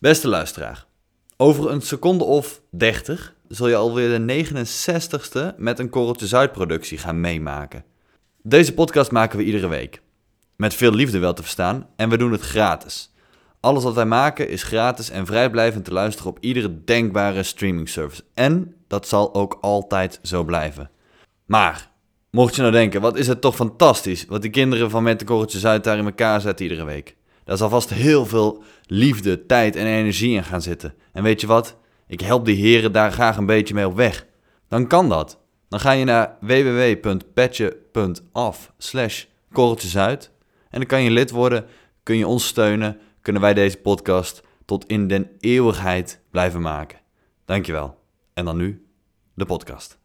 Beste luisteraar, over een seconde of 30 zul je alweer de 69ste met een Korreltje Zuid productie gaan meemaken. Deze podcast maken we iedere week. Met veel liefde wel te verstaan en we doen het gratis. Alles wat wij maken is gratis en vrijblijvend te luisteren op iedere denkbare streaming service. En dat zal ook altijd zo blijven. Maar, mocht je nou denken, wat is het toch fantastisch wat die kinderen van Met een Korreltje Zuid daar in elkaar zetten iedere week. Daar zal vast heel veel liefde, tijd en energie in gaan zitten. En weet je wat? Ik help die heren daar graag een beetje mee op weg. Dan kan dat. Dan ga je naar www.petje.af slash korreltjesuit en dan kan je lid worden, kun je ons steunen, kunnen wij deze podcast tot in den eeuwigheid blijven maken. Dankjewel. En dan nu de podcast.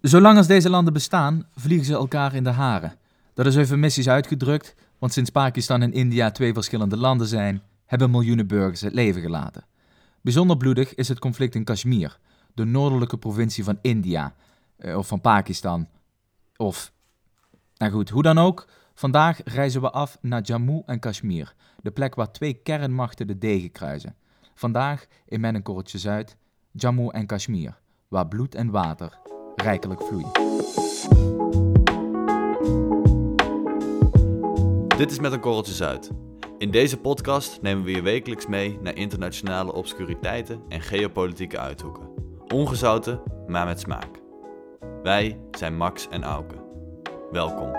Zolang als deze landen bestaan, vliegen ze elkaar in de haren. Dat is eufemistisch uitgedrukt, want sinds Pakistan en India twee verschillende landen zijn, hebben miljoenen burgers het leven gelaten. Bijzonder bloedig is het conflict in Kashmir, de noordelijke provincie van India, eh, of van Pakistan, of... Nou goed, hoe dan ook, vandaag reizen we af naar Jammu en Kashmir, de plek waar twee kernmachten de degen kruisen. Vandaag in Menenkorreltje Zuid, Jammu en Kashmir, waar bloed en water rijkelijk vloeien. Dit is Met een Korreltje Zuid. In deze podcast nemen we je wekelijks mee naar internationale obscuriteiten en geopolitieke uithoeken. Ongezouten, maar met smaak. Wij zijn Max en Auke. Welkom.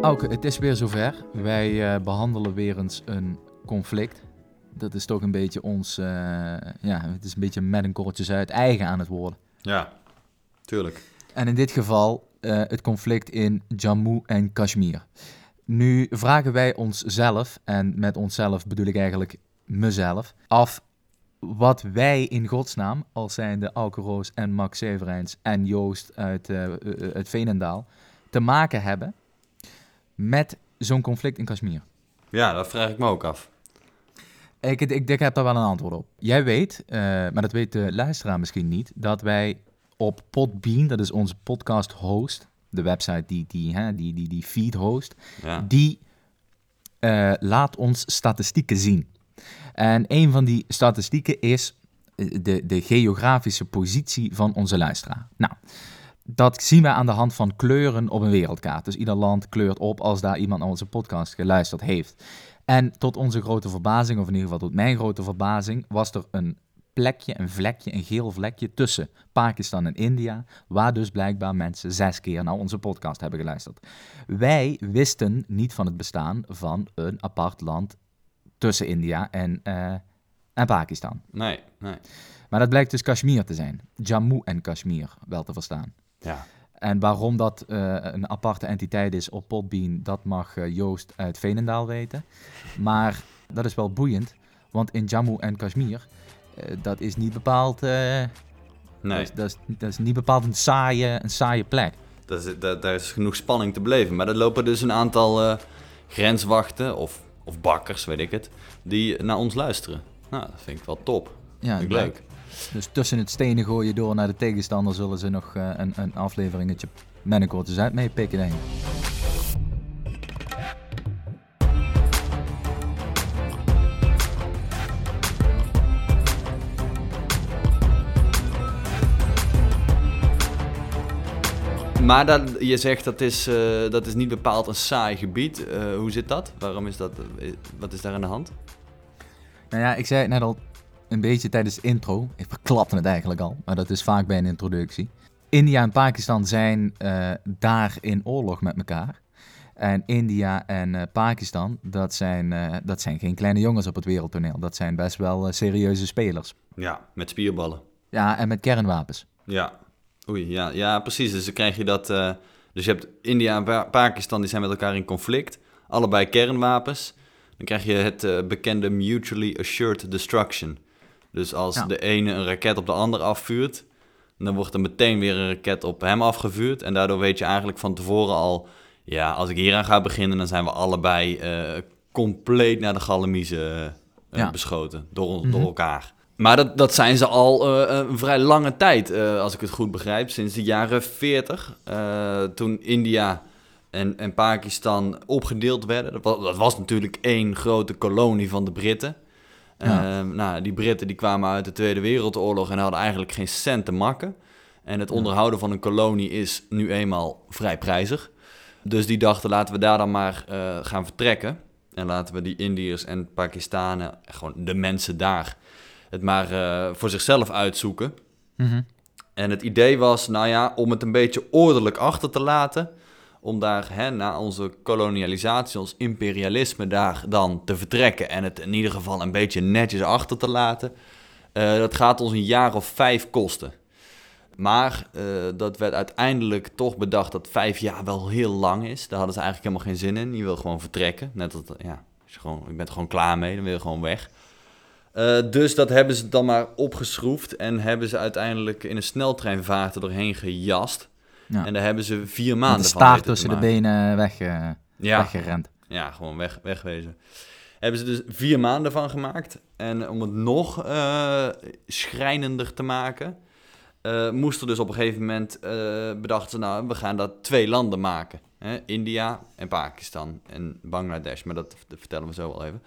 Auke, het is weer zover. Wij eh, behandelen weer eens een conflict. Dat is toch een beetje ons, eh, ja, het is een beetje met een korreltje Zuid eigen aan het worden. Ja, tuurlijk. En in dit geval eh, het conflict in Jammu en Kashmir. Nu vragen wij onszelf, en met onszelf bedoel ik eigenlijk mezelf, af wat wij in godsnaam, als zijn de Auke Roos en Max Severijns en Joost uit, uh, uit Veenendaal, te maken hebben met zo'n conflict in Kashmir. Ja, dat vraag ik me ook af. Ik, ik, ik heb daar wel een antwoord op. Jij weet, uh, maar dat weet de luisteraar misschien niet, dat wij op Podbean, dat is onze podcast host, de website die die, hè, die, die, die feed host, Ja. die uh, laat ons statistieken zien. En een van die statistieken is de, de geografische positie van onze luisteraar. Nou, dat zien we aan de hand van kleuren op een wereldkaart. Dus ieder land kleurt op als daar iemand naar onze podcast geluisterd heeft. En tot onze grote verbazing, of in ieder geval tot mijn grote verbazing, was er een plekje, een vlekje, een geel vlekje tussen Pakistan en India, waar dus blijkbaar mensen zes keer naar onze podcast hebben geluisterd. Wij wisten niet van het bestaan van een apart land tussen India en, uh, en Pakistan. Nee, nee. Maar dat blijkt dus Kashmir te zijn. Jammu en Kashmir, wel te verstaan. Ja. En waarom dat uh, een aparte entiteit is op Podbean, dat mag uh, Joost uit Veenendaal weten. Maar dat is wel boeiend, want in Jammu en Kashmir, uh, dat is niet bepaald... nee. Dat is, dat, is, dat is, niet bepaald een saaie, een saaie plek. Dat is, dat, daar is genoeg spanning te beleven. Maar er lopen dus een aantal grenswachten of, of bakkers, weet ik het, die naar ons luisteren. Nou, dat vind ik wel top. Ja, ik leuk. Dus tussen het stenen gooien door naar de tegenstander zullen ze nog uh, een, een afleveringetje Mennekortjes uit meepikken, denk ik. Maar dat, je zegt dat is, uh, dat is niet bepaald een saai gebied. Uh, hoe zit dat? Waarom is dat? Wat is daar aan de hand? Nou ja, ik zei het net al een beetje tijdens de intro. Ik verklapte het eigenlijk al, maar dat is vaak bij een introductie. India en Pakistan zijn uh, daar in oorlog met elkaar. En India en uh, Pakistan, dat zijn, uh, dat zijn geen kleine jongens op het wereldtoneel. Dat zijn best wel serieuze spelers. Ja, met spierballen. Ja, en met kernwapens. Ja, oei, ja, ja precies. Dus dan krijg je dat... dus je hebt India en pa Pakistan, die zijn met elkaar in conflict. Allebei kernwapens. Dan krijg je het bekende mutually assured destruction. Dus als ja. de ene een raket op de ander afvuurt, dan wordt er meteen weer een raket op hem afgevuurd. En daardoor weet je eigenlijk van tevoren al, ja, als ik hieraan ga beginnen, dan zijn we allebei uh, compleet naar de galamiezen uh, ja. beschoten door, Mhm. door elkaar. Maar dat, dat zijn ze al uh, een vrij lange tijd, uh, als ik het goed begrijp. Sinds de jaren 40, uh, toen India en, en Pakistan opgedeeld werden. Dat was, dat was natuurlijk één grote kolonie van de Britten. Ja. nou, die Britten die kwamen uit de Tweede Wereldoorlog en hadden eigenlijk geen cent te makken. En het onderhouden van een kolonie is nu eenmaal vrij prijzig. Dus die dachten, laten we daar dan maar gaan vertrekken. En laten we die Indiërs en Pakistanen, gewoon de mensen daar het maar uh, voor zichzelf uitzoeken. Mhm. En het idee was, nou ja, om het een beetje ordelijk achter te laten. Om daar hè, na onze kolonialisatie, ons imperialisme daar dan te vertrekken. En het in ieder geval een beetje netjes achter te laten. Uh, dat gaat ons een jaar of vijf kosten. Maar uh, dat werd uiteindelijk toch bedacht dat vijf jaar wel heel lang is. Daar hadden ze eigenlijk helemaal geen zin in. Je wil gewoon vertrekken. Net dat, ja, je, gewoon, je bent er gewoon klaar mee, dan wil je gewoon weg. Uh, dus dat hebben ze dan maar opgeschroefd en hebben ze uiteindelijk in een sneltreinvaart er doorheen gejast. Ja. En daar hebben ze vier maanden de staart tussen de benen weg, uh, ja. weggerend. Ja, gewoon weg, wegwezen. Hebben ze dus vier maanden van gemaakt. En om het nog uh, schrijnender te maken, uh, moest er dus op een gegeven moment bedacht ze, nou, we gaan dat twee landen maken. Hè? India en Pakistan en Bangladesh, maar dat, dat vertellen we zo wel even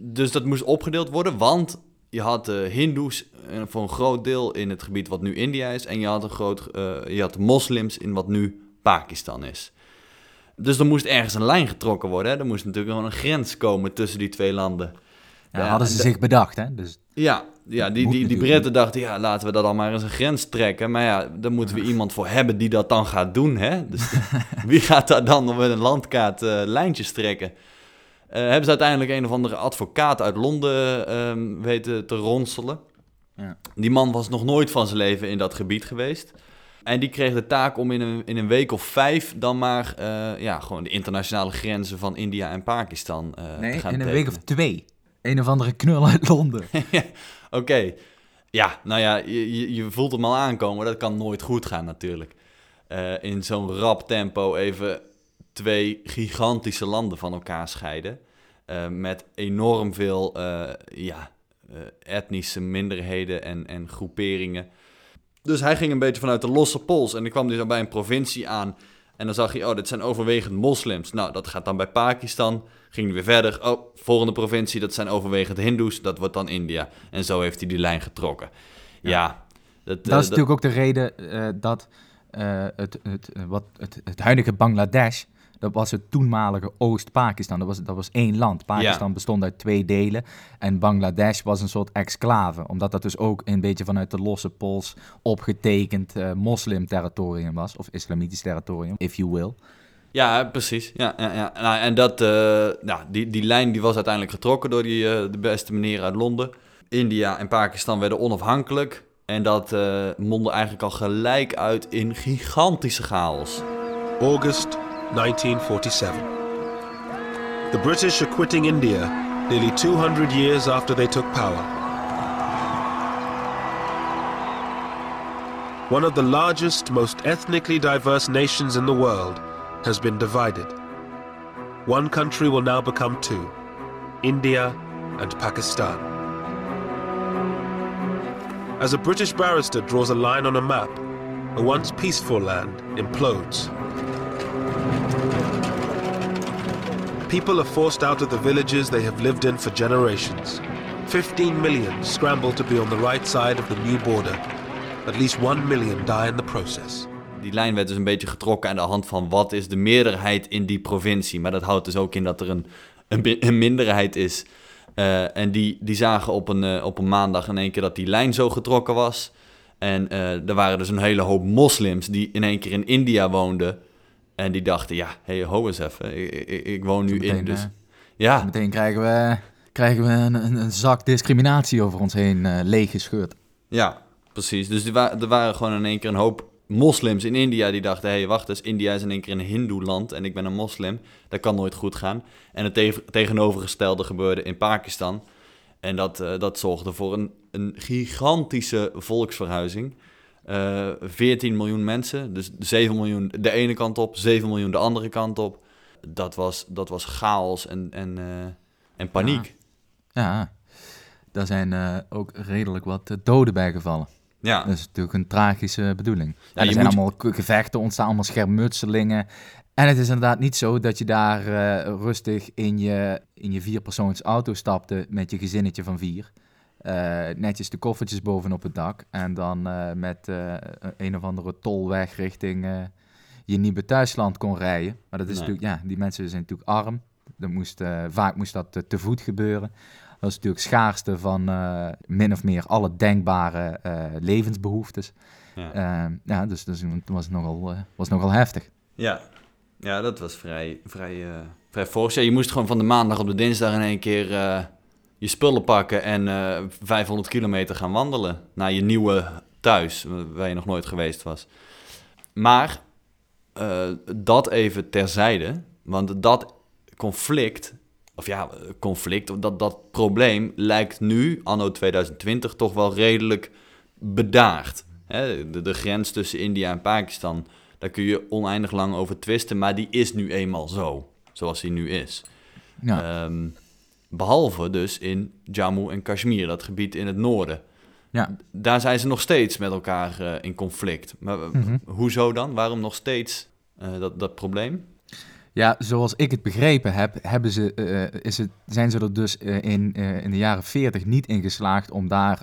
dus dat moest opgedeeld worden, want je had de Hindoes eh, voor een groot deel in het gebied wat nu India is. En je had, een groot, uh, je had moslims in wat nu Pakistan is. Dus er moest ergens een lijn getrokken worden. Hè? Er moest natuurlijk gewoon een grens komen tussen die twee landen. Ja, hadden ze zich bedacht, hè? Dus ja, ja die, die, die Britten dachten, ja, laten we dat dan maar eens een grens trekken. Maar ja, daar moeten we iemand voor hebben die dat dan gaat doen, hè? Dus wie gaat daar dan met een landkaart uh, lijntjes trekken? Uh, hebben ze uiteindelijk een of andere advocaat uit Londen um, weten te ronselen. Ja. Die man was nog nooit van zijn leven in dat gebied geweest. En die kreeg de taak om in een, in een week of vijf dan maar uh, ja, gewoon de internationale grenzen van India en Pakistan uh, nee, te gaan in een week of twee. Een of andere knul uit Londen. Oké. Okay. Ja, nou ja, je, je voelt hem al aankomen. Dat kan nooit goed gaan natuurlijk. Uh, in zo'n rap tempo even twee gigantische landen van elkaar scheiden. Uh, met enorm veel uh, ja, uh, etnische minderheden en, en groeperingen. Dus hij ging een beetje vanuit de losse pols. En dan kwam hij zo bij een provincie aan. En dan zag hij, oh, dit zijn overwegend moslims. Nou, dat gaat dan bij Pakistan. Ging hij weer verder. Oh, volgende provincie, dat zijn overwegend hindoes. Dat wordt dan India. En zo heeft hij die lijn getrokken. Ja, ja dat, dat is natuurlijk ook de reden dat het, het, wat, het, het huidige Bangladesh dat was het toenmalige Oost-Pakistan. Dat was, dat was één land. Pakistan bestond uit twee delen. En Bangladesh was een soort exclave. Omdat dat dus ook een beetje vanuit de losse pols opgetekend uh, moslim-territorium was. Of islamitisch territorium, if you will. Ja, precies. Ja, ja, ja. Nou, en dat, uh, nou, die, die lijn die was uiteindelijk getrokken door die, uh, de beste meneer uit Londen. India en Pakistan werden onafhankelijk. En dat mondde eigenlijk al gelijk uit in gigantische chaos. August 1947. The British are quitting India nearly 200 years after they took power. One of the largest, most ethnically diverse nations in the world has been divided. One country will now become two India and Pakistan. As a British barrister draws a line on a map, a once peaceful land implodes. People are forced out of the villages they have lived in for generations. 15 million scramble to be on the right side of the new border. At least 1 million die in the process. Die lijn werd dus een beetje getrokken aan de hand van wat is de meerderheid in die provincie. Maar dat houdt dus ook in dat er een, een, minderheid is. Uh, en die, die zagen op een, uh, op een maandag in één keer dat die lijn zo getrokken was. En uh, er waren dus een hele hoop moslims die in één keer in India woonden. En die dachten, ja, hey, ho eens even, ik, ik, ik woon nu in, dus... Uh, ja. Meteen krijgen we, krijgen we een, een, zak discriminatie over ons heen uh, leeggescheurd. Ja, precies. Dus er, wa er waren gewoon in één keer een hoop moslims in India die dachten... hé, hey, wacht eens, India is in één keer een hindoe-land en ik ben een moslim. Dat kan nooit goed gaan. En het te tegenovergestelde gebeurde in Pakistan. En dat, uh, dat zorgde voor een, een gigantische volksverhuizing... Uh, eh, 14 miljoen mensen, dus 7 miljoen de ene kant op, 7 miljoen de andere kant op. Dat was, dat was chaos en, en, uh, en paniek. Ja, ja. daar zijn eh, ook redelijk wat eh, doden bijgevallen. Ja, Dat is natuurlijk een tragische bedoeling. Ja, er zijn moet- allemaal gevechten, ontstaan allemaal schermutselingen. En het is inderdaad niet zo dat je daar eh, rustig in je, in je vierpersoons auto stapte met je gezinnetje van vier. Eh, netjes de koffertjes bovenop het dak. En dan eh, met eh, een of andere tolweg richting je nieuwe thuisland kon rijden. Maar dat is Nee. natuurlijk, ja, die mensen zijn natuurlijk arm. Dat moest, vaak moest dat te voet gebeuren. Dat is natuurlijk schaarste van min of meer alle denkbare eh, levensbehoeftes. ja. Ja, dus, dus het was nogal, was nogal heftig. ja. ja dat was vrij, vrij, vrij fors. Ja, je moest gewoon van de maandag op de dinsdag in één keer je spullen pakken en eh 500 kilometer gaan wandelen naar je nieuwe thuis, waar je nog nooit geweest was. Maar eh, dat even terzijde, want dat conflict, of ja, conflict, of dat, dat probleem lijkt nu, anno 2020, toch wel redelijk bedaagd. Hè, de, de grens tussen India en Pakistan, daar kun je oneindig lang over twisten, maar die is nu eenmaal zo, zoals die nu is. Ja, Ehm, behalve dus in Jammu en Kashmir, dat gebied in het noorden. ja. Daar zijn ze nog steeds met elkaar eh, in conflict. Maar eh, Mhm. hoezo dan? Waarom nog steeds eh, dat, dat probleem? ja, zoals ik het begrepen heb, hebben ze, is het, zijn ze er dus in, in de jaren 40 niet in geslaagd om daar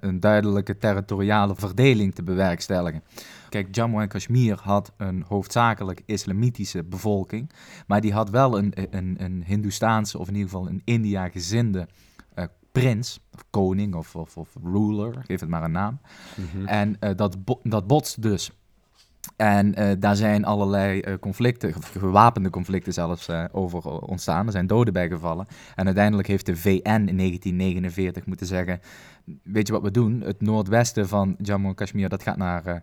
een duidelijke territoriale verdeling te bewerkstelligen. Kijk, Jammu en Kashmir had een hoofdzakelijk islamitische bevolking, maar die had wel een, een, een Hindoestaanse of in ieder geval een India-gezinde eh, prins, of koning of, of, of ruler, geef het maar een naam. En eh, dat, bo- dat botst dus. En eh, daar zijn allerlei eh, conflicten, gewapende conflicten zelfs, over ontstaan. Er zijn doden bijgevallen. En uiteindelijk heeft de VN in 1949 moeten zeggen... weet je wat we doen? Het noordwesten van Jammu en Kashmir, dat gaat naar,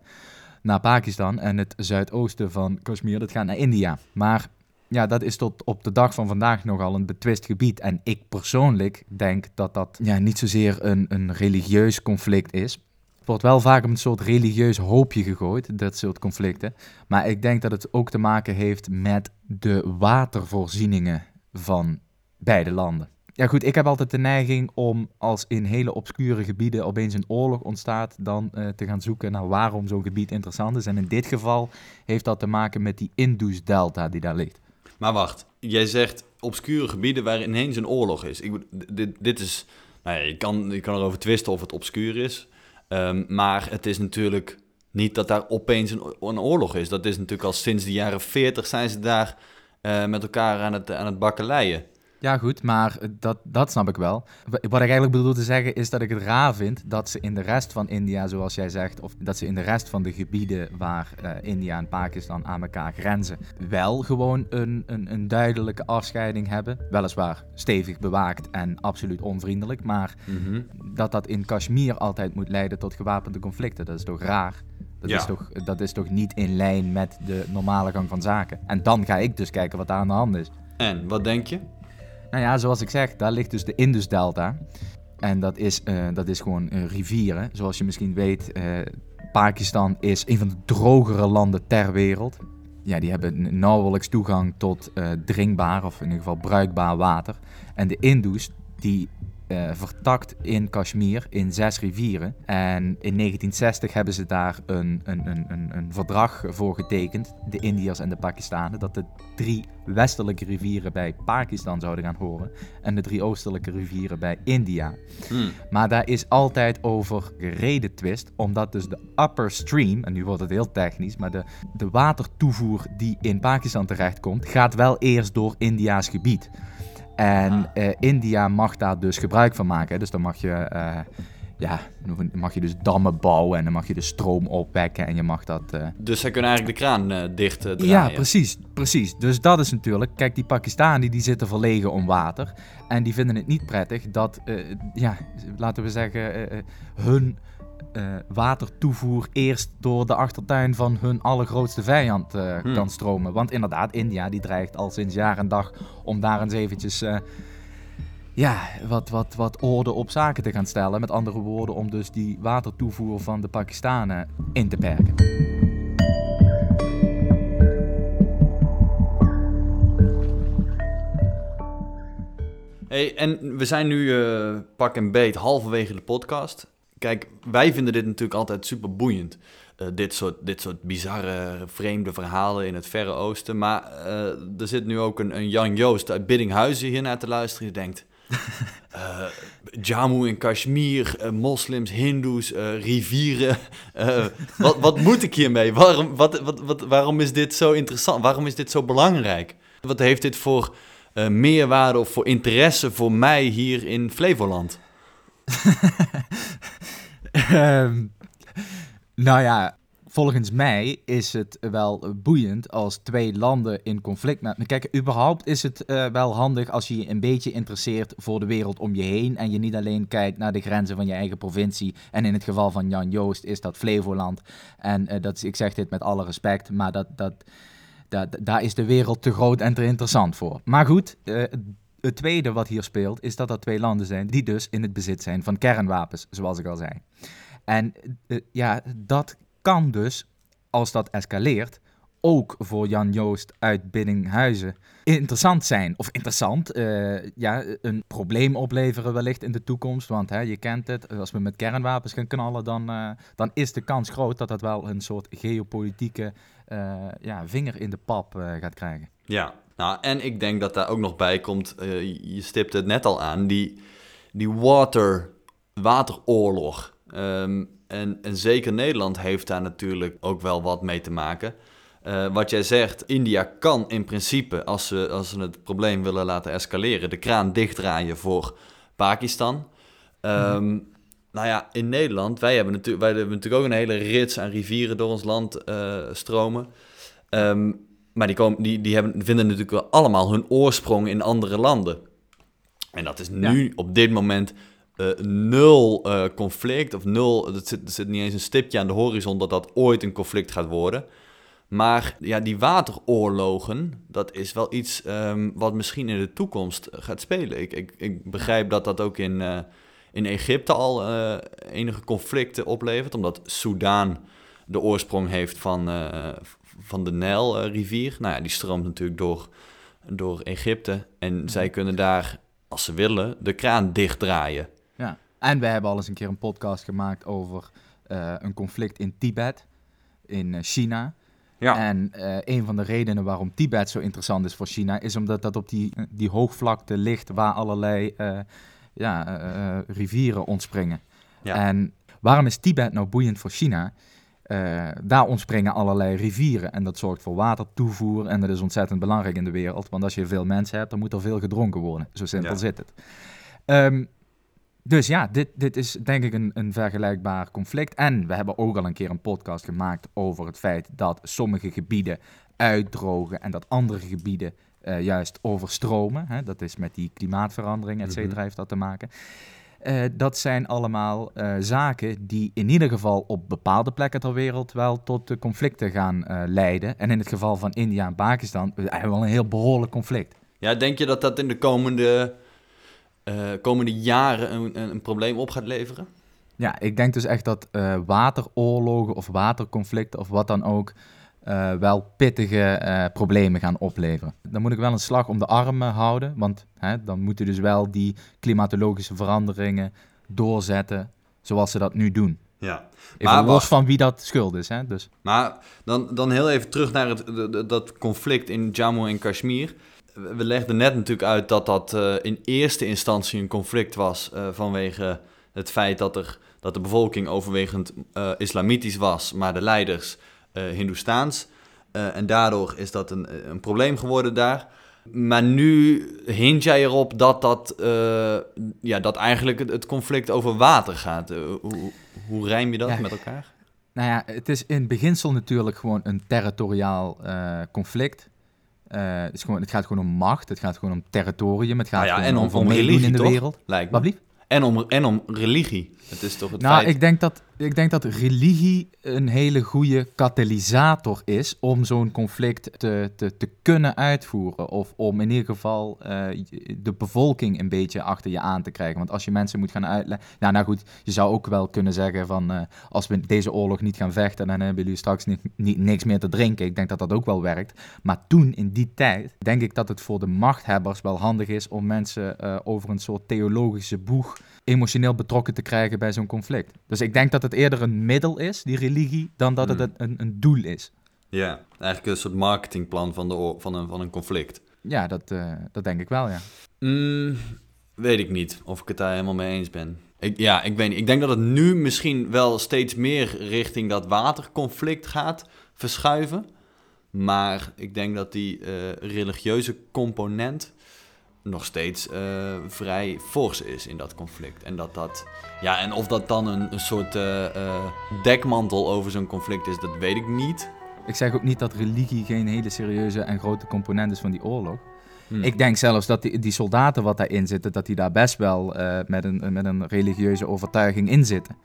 naar Pakistan. En het zuidoosten van Kashmir, dat gaat naar India. Maar ja, dat is tot op de dag van vandaag nogal een betwist gebied. En ik persoonlijk denk dat dat ja, niet zozeer een, een religieus conflict is... Het wordt wel vaak op een soort religieus hoopje gegooid, dat soort conflicten. Maar ik denk dat het ook te maken heeft met de watervoorzieningen van beide landen. Ja goed, ik heb altijd de neiging om als in hele obscure gebieden opeens een oorlog ontstaat, dan eh, te gaan zoeken naar waarom zo'n gebied interessant is. En in dit geval heeft dat te maken met die Indus-delta die daar ligt. Maar wacht, jij zegt obscure gebieden waar ineens een oorlog is. Ik, dit, dit is, nou ja, je, kan, je kan erover twisten of het obscuur is. Ehm, maar het is natuurlijk niet dat daar opeens een, een oorlog is. Dat is natuurlijk al sinds de jaren 40 zijn ze daar eh, met elkaar aan het, aan het bakkeleien. Ja, goed, maar dat, dat snap ik wel. Wa- Wat ik eigenlijk bedoel te zeggen is dat ik het raar vind dat ze in de rest van India, zoals jij zegt, of dat ze in de rest van de gebieden waar eh, India en Pakistan aan elkaar grenzen, wel gewoon een, een, een duidelijke afscheiding hebben. Weliswaar stevig bewaakt en absoluut onvriendelijk, maar dat dat in Kashmir altijd moet leiden tot gewapende conflicten, dat is toch raar? Dat, Ja. is toch, dat is toch niet in lijn met de normale gang van zaken? En dan ga ik dus kijken wat daar aan de hand is. En, wat denk je? Nou ja, zoals ik zeg, daar ligt dus de Indus-delta. En dat is, eh, dat is gewoon rivieren. Zoals je misschien weet, eh, Pakistan is een van de drogere landen ter wereld. Ja, die hebben nauwelijks toegang tot eh, drinkbaar of in ieder geval bruikbaar water. En de Indus, die eh, vertakt in Kashmir in zes rivieren. En in 1960 hebben ze daar een, een, een, een, een verdrag voor getekend, de Indiërs en de Pakistanen, dat de drie westelijke rivieren bij Pakistan zouden gaan horen en de drie oostelijke rivieren bij India. Hmm. Maar daar is altijd over gereden twist, omdat dus de upper stream, en nu wordt het heel technisch, maar de, de watertoevoer die in Pakistan terechtkomt, gaat wel eerst door India's gebied. En Ah. eh, India mag daar dus gebruik van maken. Dus dan mag je, eh, ja, mag je dus dammen bouwen en dan mag je de stroom opwekken en je mag dat... eh, Dus zij kunnen eigenlijk de kraan dicht draaien. ja, precies, precies. Dus dat is natuurlijk... Kijk, die Pakistani die zitten verlegen om water. En die vinden het niet prettig dat, ja, laten we zeggen, hun eh, watertoevoer eerst door de achtertuin van hun allergrootste vijand eh, Hmm. kan stromen. Want inderdaad, India die dreigt al sinds jaar en dag om daar eens eventjes... eh, ja, wat, wat, wat orde op zaken te gaan stellen. Met andere woorden, om dus die watertoevoer van de Pakistanen in te perken. Hey, en we zijn nu pak en beet halverwege de podcast. Kijk, wij vinden dit natuurlijk altijd super boeiend. Eh, dit, soort, dit soort bizarre, vreemde verhalen in het Verre Oosten. Maar eh, er zit nu ook een, een Jan Joost uit Biddinghuizen hier naar te luisteren. Die denkt, eh Jammu in Kashmir, moslims, hindoes, rivieren. wat, wat moet ik hiermee? Waarom, wat, wat, wat, waarom is dit zo interessant? Waarom is dit zo belangrijk? Wat heeft dit voor meerwaarde of voor interesse voor mij hier in Flevoland? Ehm, nou ja, volgens mij is het wel boeiend als twee landen in conflict met... Kijk, überhaupt is het eh, wel handig als je je een beetje interesseert voor de wereld om je heen en je niet alleen kijkt naar de grenzen van je eigen provincie. En in het geval van Jan Joost is dat Flevoland. En eh, dat ik zeg dit met alle respect, maar dat, dat, dat, daar is de wereld te groot en te interessant voor. Maar goed, eh, het tweede wat hier speelt is dat er twee landen zijn die dus in het bezit zijn van kernwapens, zoals ik al zei. En eh, ja, dat kan dus, als dat escaleert, ook voor Jan Joost uit Biddinghuizen interessant zijn. Of interessant, eh, ja, een probleem opleveren wellicht in de toekomst. Want hè, je kent het, als we met kernwapens gaan knallen, dan, eh, dan is de kans groot dat dat wel een soort geopolitieke ja, vinger in de pap gaat krijgen. Ja, nou, en ik denk dat daar ook nog bij komt, eh, je stipt het net al aan, die, die water, wateroorlog. Ehm, en, en zeker Nederland heeft daar natuurlijk ook wel wat mee te maken. Eh, wat jij zegt, India kan in principe, als ze, als ze het probleem willen laten escaleren, de kraan dichtdraaien voor Pakistan. Ehm, Nou ja, in Nederland, wij hebben, natuurlijk, wij hebben natuurlijk ook een hele rits aan rivieren door ons land eh, stromen. Ehm, maar die, komen, die, die hebben, vinden natuurlijk wel allemaal hun oorsprong in andere landen. En dat is nu op dit moment eh, nul eh, conflict, of nul, er zit, er zit niet eens een stipje aan de horizon dat dat ooit een conflict gaat worden. Maar ja, die wateroorlogen, dat is wel iets ehm, wat misschien in de toekomst gaat spelen. Ik, ik, ik begrijp dat dat ook in, eh, in Egypte al enige conflicten oplevert, omdat Soudaan de oorsprong heeft van, van de Nijlrivier. nou ja, die stroomt natuurlijk door, door Egypte. En zij kunnen daar, als ze willen, de kraan dichtdraaien. Ja. En we hebben al eens een keer een podcast gemaakt over eh, een conflict in Tibet, in eh, China. Ja, En eh, een van de redenen waarom Tibet zo interessant is voor China, is omdat dat op die, die hoogvlakte ligt waar allerlei ja, rivieren ontspringen. Ja. En waarom is Tibet nou boeiend voor China? Eh, daar ontspringen allerlei rivieren en dat zorgt voor watertoevoer en dat is ontzettend belangrijk in de wereld, want als je veel mensen hebt, dan moet er veel gedronken worden. Zo simpel Ja. zit het. Ehm, dus ja, dit, dit is denk ik een, een vergelijkbaar conflict. En we hebben ook al een keer een podcast gemaakt over het feit dat sommige gebieden uitdrogen en dat andere gebieden eh, juist overstromen. Hè? Dat is met die klimaatverandering, et cetera, Mhm. heeft dat te maken. Eh, dat zijn allemaal eh, zaken die in ieder geval op bepaalde plekken ter wereld wel tot conflicten gaan eh, leiden. En in het geval van India en Pakistan hebben we wel een heel behoorlijk conflict. ja denk je dat dat in de komende, komende jaren een, een, een probleem op gaat leveren? Ja, ik denk dus echt dat wateroorlogen of waterconflicten of wat dan ook eh, wel pittige eh, problemen gaan opleveren. Dan moet ik wel een slag om de arm eh, houden, want hè, dan moeten dus wel die klimatologische veranderingen doorzetten zoals ze dat nu doen. Ja. Even Maar los wacht. van wie dat schuld is. Hè? Dus, Maar dan, dan heel even terug naar het, dat conflict in Jammu en Kashmir. We legden net natuurlijk uit dat dat eh, in eerste instantie een conflict was vanwege het feit dat, er, dat de bevolking overwegend islamitisch was, maar de leiders eh Hindoestaans. Eh, en daardoor is dat een, een probleem geworden daar. Maar nu hint jij erop dat, dat, eh, ja, dat eigenlijk het, conflict over water gaat. Eh, hoe, hoe rijm je dat Ja. met elkaar? nou ja, het is in beginsel natuurlijk gewoon een territoriaal eh, conflict. Eh, het, is gewoon, het gaat gewoon om macht, het gaat gewoon om territorium, het gaat Nou ja, gewoon en om- om, om meedoen religie, in de toch? wereld. Lijkt me. En om, en om religie. Het is toch het Nou, feit... ik denk dat ik denk dat religie een hele goede katalysator is om zo'n conflict te, te, te kunnen uitvoeren. Of om in ieder geval uh, de bevolking een beetje achter je aan te krijgen. Want als je mensen moet gaan uitleggen. Nou, nou goed, je zou ook wel kunnen zeggen van uh, als we deze oorlog niet gaan vechten, dan hebben jullie straks niet, niet, niks meer te drinken. Ik denk dat dat ook wel werkt. Maar toen, in die tijd, denk ik dat het voor de machthebbers wel handig is om mensen uh, over een soort theologische boeg emotioneel betrokken te krijgen bij zo'n conflict. Dus ik denk dat het eerder een middel is, die religie, dan dat het Hmm. een, een doel is. Ja, eigenlijk een soort marketingplan van, de, van, een, van een conflict. Ja, dat, eh, dat denk ik wel, ja. Mm, weet ik niet of ik het daar helemaal mee eens ben. Ik, ja, ik weet niet. Ik denk dat het nu misschien wel steeds meer richting dat waterconflict gaat verschuiven. Maar ik denk dat die eh, religieuze component nog steeds eh, vrij fors is in dat conflict. En dat dat, ja, en of dat dan een, een soort eh, eh, dekmantel over zo'n conflict is, dat weet ik niet. Ik zeg ook niet dat religie geen hele serieuze en grote component is van die oorlog. Hm. Ik denk zelfs dat die, die soldaten wat daarin zitten, dat die daar best wel met, een, met een religieuze overtuiging in zitten.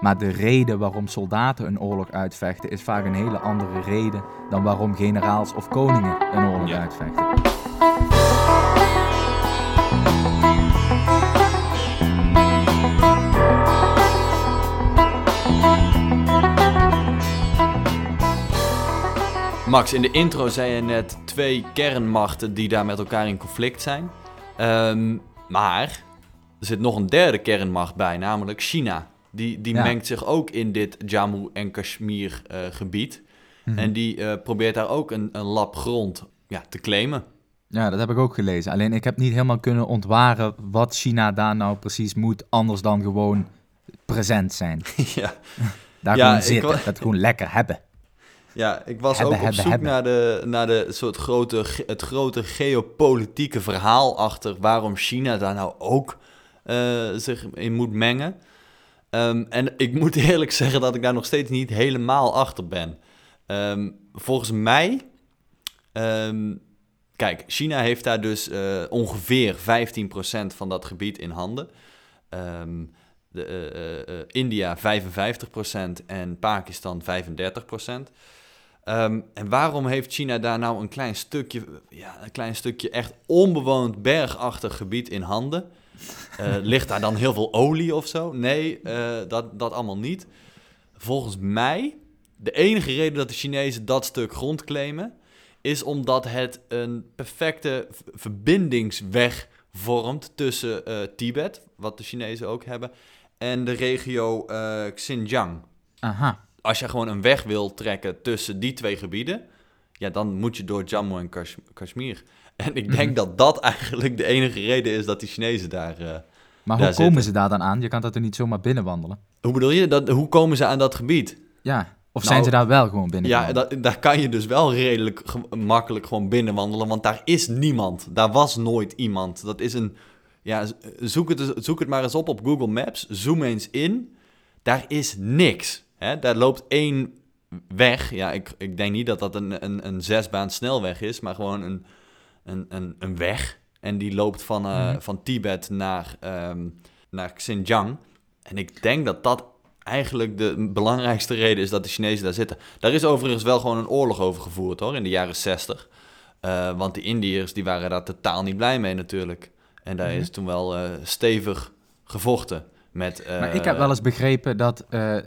Maar de reden waarom soldaten een oorlog uitvechten is vaak een hele andere reden dan waarom generaals of koningen een oorlog Ja. uitvechten. Max, in de intro zei je net twee kernmachten die daar met elkaar in conflict zijn. Ehm, maar er zit nog een derde kernmacht bij, namelijk China. Die, die Ja. mengt zich ook in dit Jammu en Kashmir eh, gebied. Mhm. En die eh, probeert daar ook een, een lap grond ja, te claimen. Ja, dat heb ik ook gelezen. Alleen ik heb niet helemaal kunnen ontwaren wat China daar nou precies moet, anders dan gewoon present zijn. ja. Daar Ja, gewoon zitten, dat gewoon lekker hebben. ja, ik was Hebben, ook op hebben, zoek hebben. naar, de, naar de soort grote, het grote geopolitieke verhaal achter waarom China daar nou ook eh, zich in moet mengen. Ehm, en ik moet eerlijk zeggen dat ik daar nog steeds niet helemaal achter ben. Ehm, volgens mij, ehm, kijk, China heeft daar dus eh, ongeveer 15% van dat gebied in handen. Ehm, de, eh, eh, India 55% en Pakistan 35%. Ehm, en waarom heeft China daar nou een klein stukje, ja, een klein stukje echt onbewoond bergachtig gebied in handen? Ligt daar dan heel veel olie of zo? Nee, dat, dat allemaal niet. Volgens mij, de enige reden dat de Chinezen dat stuk grond claimen, is omdat het een perfecte verbindingsweg vormt tussen eh, Tibet, wat de Chinezen ook hebben, en de regio eh, Xinjiang. Aha. Als je gewoon een weg wil trekken tussen die twee gebieden, ja, dan moet je door Jammu en Kash- Kashmir. En ik denk dat dat eigenlijk de enige reden is dat die Chinezen daar... eh, Maar Daar hoe komen zitten. ze daar dan aan? Je kan dat er niet zomaar binnenwandelen. Hoe bedoel je? Dat, hoe komen ze aan dat gebied? Ja. Of Nou, zijn ze daar wel gewoon binnen? Ja, dat, daar kan je dus wel redelijk makkelijk gewoon binnenwandelen, want daar is niemand. Daar was nooit iemand. Dat is een... Ja, zoek het, zoek het maar eens op op Google Maps. Zoom eens in. Daar is niks. Hè? Daar loopt één weg. Ja, ik, ik denk niet dat dat een, een, een zesbaan snelweg is, maar gewoon een, een, een, een weg. En die loopt van, eh, Mhm. van Tibet naar, ehm, naar Xinjiang. En ik denk dat dat eigenlijk de belangrijkste reden is dat de Chinezen daar zitten. Daar is overigens wel gewoon een oorlog over gevoerd hoor, in de jaren 60. Eh, want de Indiërs die waren daar totaal niet blij mee natuurlijk. En daar Mhm. is toen wel eh, stevig gevochten. Met, eh, Maar ik heb wel eens begrepen dat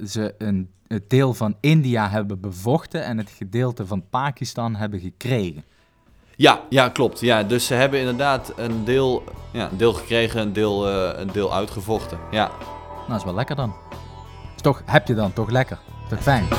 ze een, het deel van India hebben bevochten en het gedeelte van Pakistan hebben gekregen. Ja, ja, klopt. Ja, dus ze hebben inderdaad een deel, ja, een deel gekregen, een deel, een deel uitgevochten. Ja. Nou, dat is wel lekker dan. Toch, heb je dan toch lekker? Toch fijn? Maar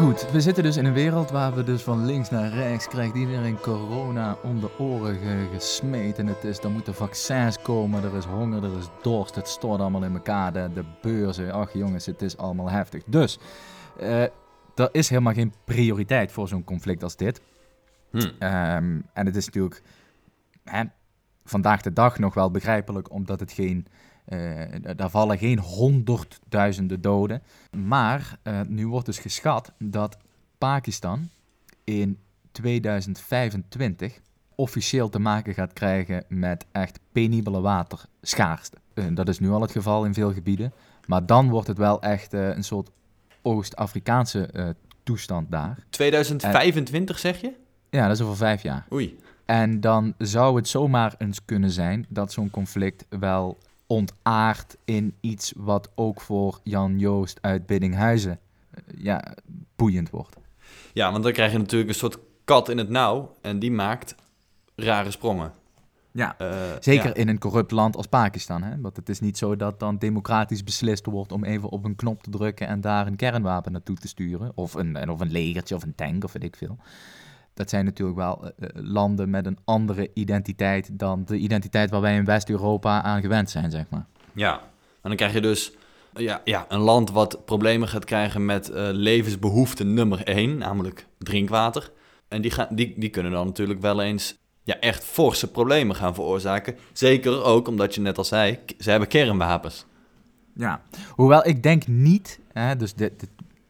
goed, we zitten dus in een wereld waar we dus van links naar rechts krijgt iedereen corona om de oren ge- gesmeten. Het is, er moeten vaccins komen, er is honger, er is dorst, het stort allemaal in elkaar, de, de beurzen. Ach jongens, het is allemaal heftig. Dus, eh er is helemaal geen prioriteit voor zo'n conflict als dit. Hm. Ehm, en het is natuurlijk hè, vandaag de dag nog wel begrijpelijk, omdat het geen Eh, daar vallen geen honderdduizenden doden. Maar eh, nu wordt dus geschat dat Pakistan in 2025 officieel te maken gaat krijgen met echt penibele waterschaarste. Dat is nu al het geval in veel gebieden. Maar dan wordt het wel echt een soort Oost-Afrikaanse eh, toestand daar. 2025 zeg je? Ja, dat is over vijf jaar. Oei. En dan zou het zomaar eens kunnen zijn dat zo'n conflict wel ontaart in iets wat ook voor Jan Joost uit Biddinghuizen eh, ja, boeiend wordt. Ja, want dan krijg je natuurlijk een soort kat in het nauw en die maakt rare sprongen. Ja. Eh, Zeker ja. in een corrupt land als Pakistan. Hè? Want het is niet zo dat dan democratisch beslist wordt om even op een knop te drukken en daar een kernwapen naartoe te sturen. Of een, of een legertje of een tank of weet ik veel. Dat zijn natuurlijk wel eh, eh, landen met een andere identiteit dan de identiteit waar wij in West-Europa aan gewend zijn, zeg maar. Ja, en dan krijg je dus ja, ja, een land wat problemen gaat krijgen met eh, levensbehoefte nummer één, namelijk drinkwater. En die, gaan, die, die kunnen dan natuurlijk wel eens ja, echt forse problemen gaan veroorzaken. Zeker ook omdat je net al zei, ze hebben kernwapens. Ja, hoewel ik denk niet, hè, dus dit,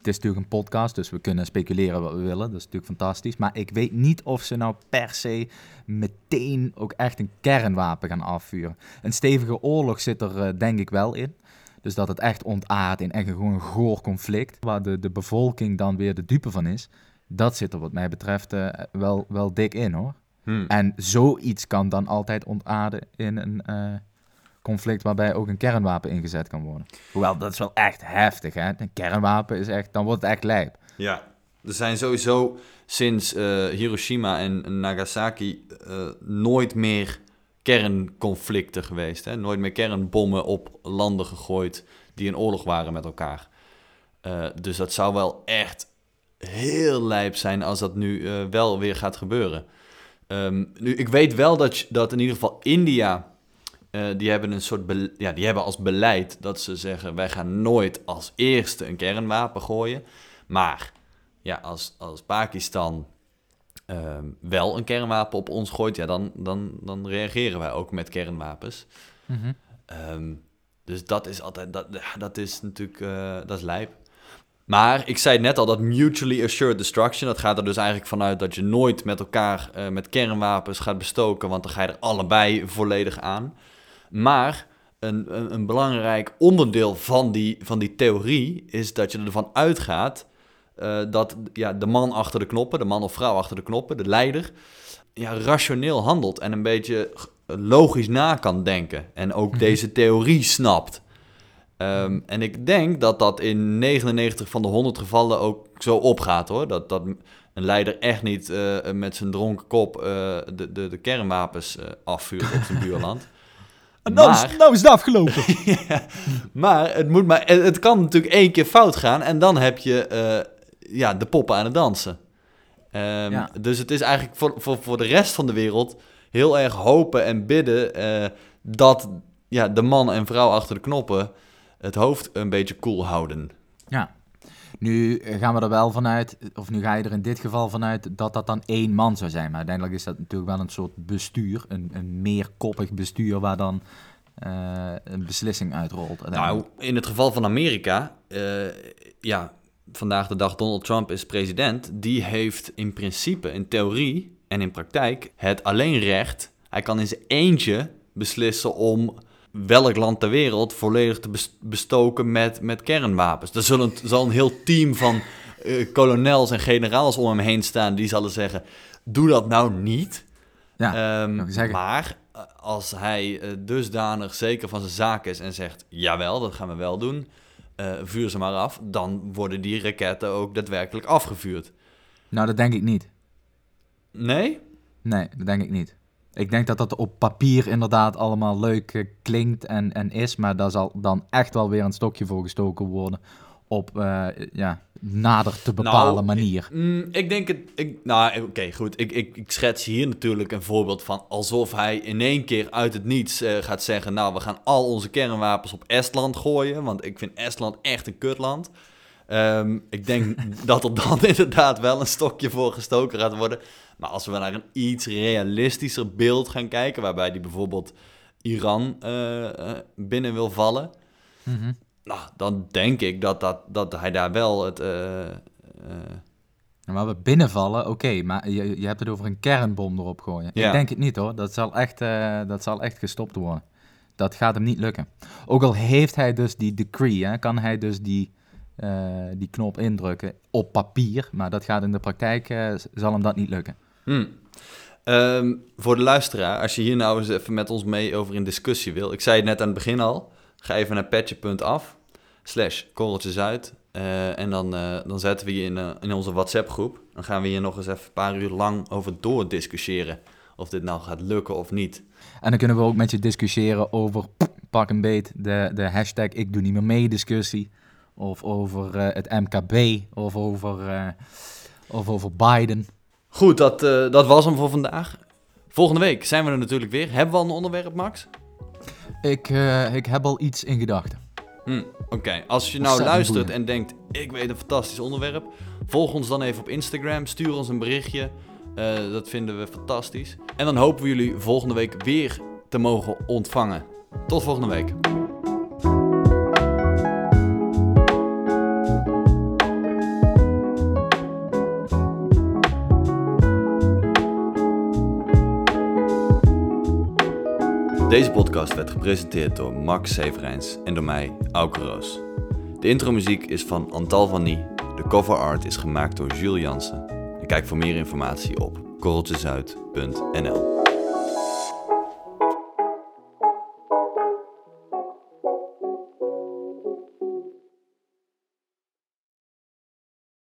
is natuurlijk een podcast, dus we kunnen speculeren wat we willen, dat is natuurlijk fantastisch, maar ik weet niet of ze nou per se meteen ook echt een kernwapen gaan afvuren. Een stevige oorlog zit er eh, denk ik wel in, dus dat het echt ontaardt in echt gewoon een goor conflict, waar de, de bevolking dan weer de dupe van is, dat zit er wat mij betreft eh, wel, wel dik in hoor. Hm. En zoiets kan dan altijd ontaarden in een eh, conflict waarbij ook een kernwapen ingezet kan worden. Hoewel, dat is wel echt heftig, hè? Een kernwapen is echt, dan wordt het echt lijp. Ja, er zijn sowieso sinds eh, Hiroshima en Nagasaki eh, nooit meer kernconflicten geweest. Hè? Nooit meer kernbommen op landen gegooid die in oorlog waren met elkaar. Dus dat zou wel echt heel lijp zijn als dat nu wel weer gaat gebeuren. Ehm, nu, ik weet wel dat, dat in ieder geval India, eh, die hebben een soort, ja, die hebben als beleid dat ze zeggen, wij gaan nooit als eerste een kernwapen gooien. Maar ja, als, als Pakistan ehm, wel een kernwapen op ons gooit, ja, dan, dan, dan reageren wij ook met kernwapens. Ehm, dus dat is altijd, dat, dat is natuurlijk, eh, dat is lijp. Maar ik zei net al, dat mutually assured destruction, dat gaat er dus eigenlijk vanuit dat je nooit met elkaar eh, met kernwapens gaat bestoken, want dan ga je er allebei volledig aan. Maar een, een, een belangrijk onderdeel van die, van die theorie is dat je ervan uitgaat eh, dat ja, de man achter de knoppen, de man of vrouw achter de knoppen, de leider, ja, rationeel handelt en een beetje logisch na kan denken. En ook deze theorie snapt. Ehm, en ik denk dat dat in 99 van de 100 gevallen ook zo opgaat hoor. Dat, dat een leider echt niet eh, met zijn dronken kop eh, de, de, de kernwapens eh, afvuurt op zijn buurland. nou, Maar- is, nou is het afgelopen. Ja, maar het, moet maar het, kan natuurlijk één keer fout gaan en dan heb je eh, ja, de poppen aan het dansen. Ehm, Ja. Dus het is eigenlijk voor, voor, voor de rest van de wereld heel erg hopen en bidden eh, dat ja, de man en vrouw achter de knoppen het hoofd een beetje koel houden. ja. Nu gaan we er wel vanuit, of nu ga je er in dit geval vanuit dat dat dan één man zou zijn. Maar uiteindelijk is dat natuurlijk wel een soort bestuur, een, een meerkoppig bestuur waar dan eh, een beslissing uitrolt. Nou, in het geval van Amerika, eh, ja, vandaag de dag Donald Trump is president. Die heeft in principe, in theorie en in praktijk, het alleenrecht. Hij kan in zijn eentje beslissen om welk land ter wereld volledig te bes- bestoken met, met kernwapens. Er zullen, zal een heel team van eh, kolonels en generaals om hem heen staan die zullen zeggen, doe dat nou niet. ja, Ehm, maar eh, als hij eh, dusdanig zeker van zijn zaak is en zegt: jawel, dat gaan we wel doen, vuur ze maar af, dan worden die raketten ook daadwerkelijk afgevuurd. nou dat denk ik niet. Nee? Nee, dat denk ik niet. Ik denk dat dat op papier inderdaad allemaal leuk eh, klinkt en, en is, maar daar zal dan echt wel weer een stokje voor gestoken worden op eh, ja, nader te bepalen Nou, manier. Mm, ik denk het. Ik, nou, oké, goed. Ik, ik, ik schets hier natuurlijk een voorbeeld van alsof hij in één keer uit het niets eh, gaat zeggen: Nou, we gaan al onze kernwapens op Estland gooien. Want ik vind Estland echt een kutland. Ehm, ik denk dat er dan inderdaad wel een stokje voor gestoken gaat worden. Maar als we naar een iets realistischer beeld gaan kijken, waarbij die bijvoorbeeld Iran eh, eh, binnen wil vallen. Mhm. Nou, dan denk ik dat, dat, dat hij daar wel het... eh, eh, Maar we binnenvallen, oké, maar je, je hebt het over een kernbom erop gooien. Ja. Ik denk het niet hoor, dat zal, echt, dat zal echt gestopt worden. Dat gaat hem niet lukken. Ook al heeft hij dus die decree, hè, kan hij dus die, die knop indrukken op papier, maar dat gaat in de praktijk, eh, zal hem dat niet lukken. Hmm. Ehm, voor de luisteraar, als je hier nou eens even met ons mee over in discussie wil. Ik zei het net aan het begin al. Ga even naar petje.af slash korreltjesuit. Eh, en dan, eh, dan zetten we je in, eh, in onze WhatsApp groep. Dan gaan we hier nog eens even een paar uur lang over doordiscussiëren. Of dit nou gaat lukken of niet. En dan kunnen we ook met je discussiëren over, pak een beet, de, de hashtag ik doe niet meer mee discussie. Of over eh, het MKB, of over, eh, of over Biden. Goed, dat, eh, dat was hem voor vandaag. Volgende week zijn we er natuurlijk weer. Hebben we al een onderwerp, Max? Ik, ik heb al iets in gedachten. Hm, Oké, als je nou luistert en denkt, ik weet een fantastisch onderwerp, volg ons dan even op Instagram, stuur ons een berichtje. Dat vinden we fantastisch. En dan hopen we jullie volgende week weer te mogen ontvangen. Tot volgende week. Deze podcast werd gepresenteerd door Max Severijns en door mij, Auke Roos. De intromuziek is van Antal van Nie. De cover art is gemaakt door Jules Jansen. En kijk voor meer informatie op korreltjesuit.nl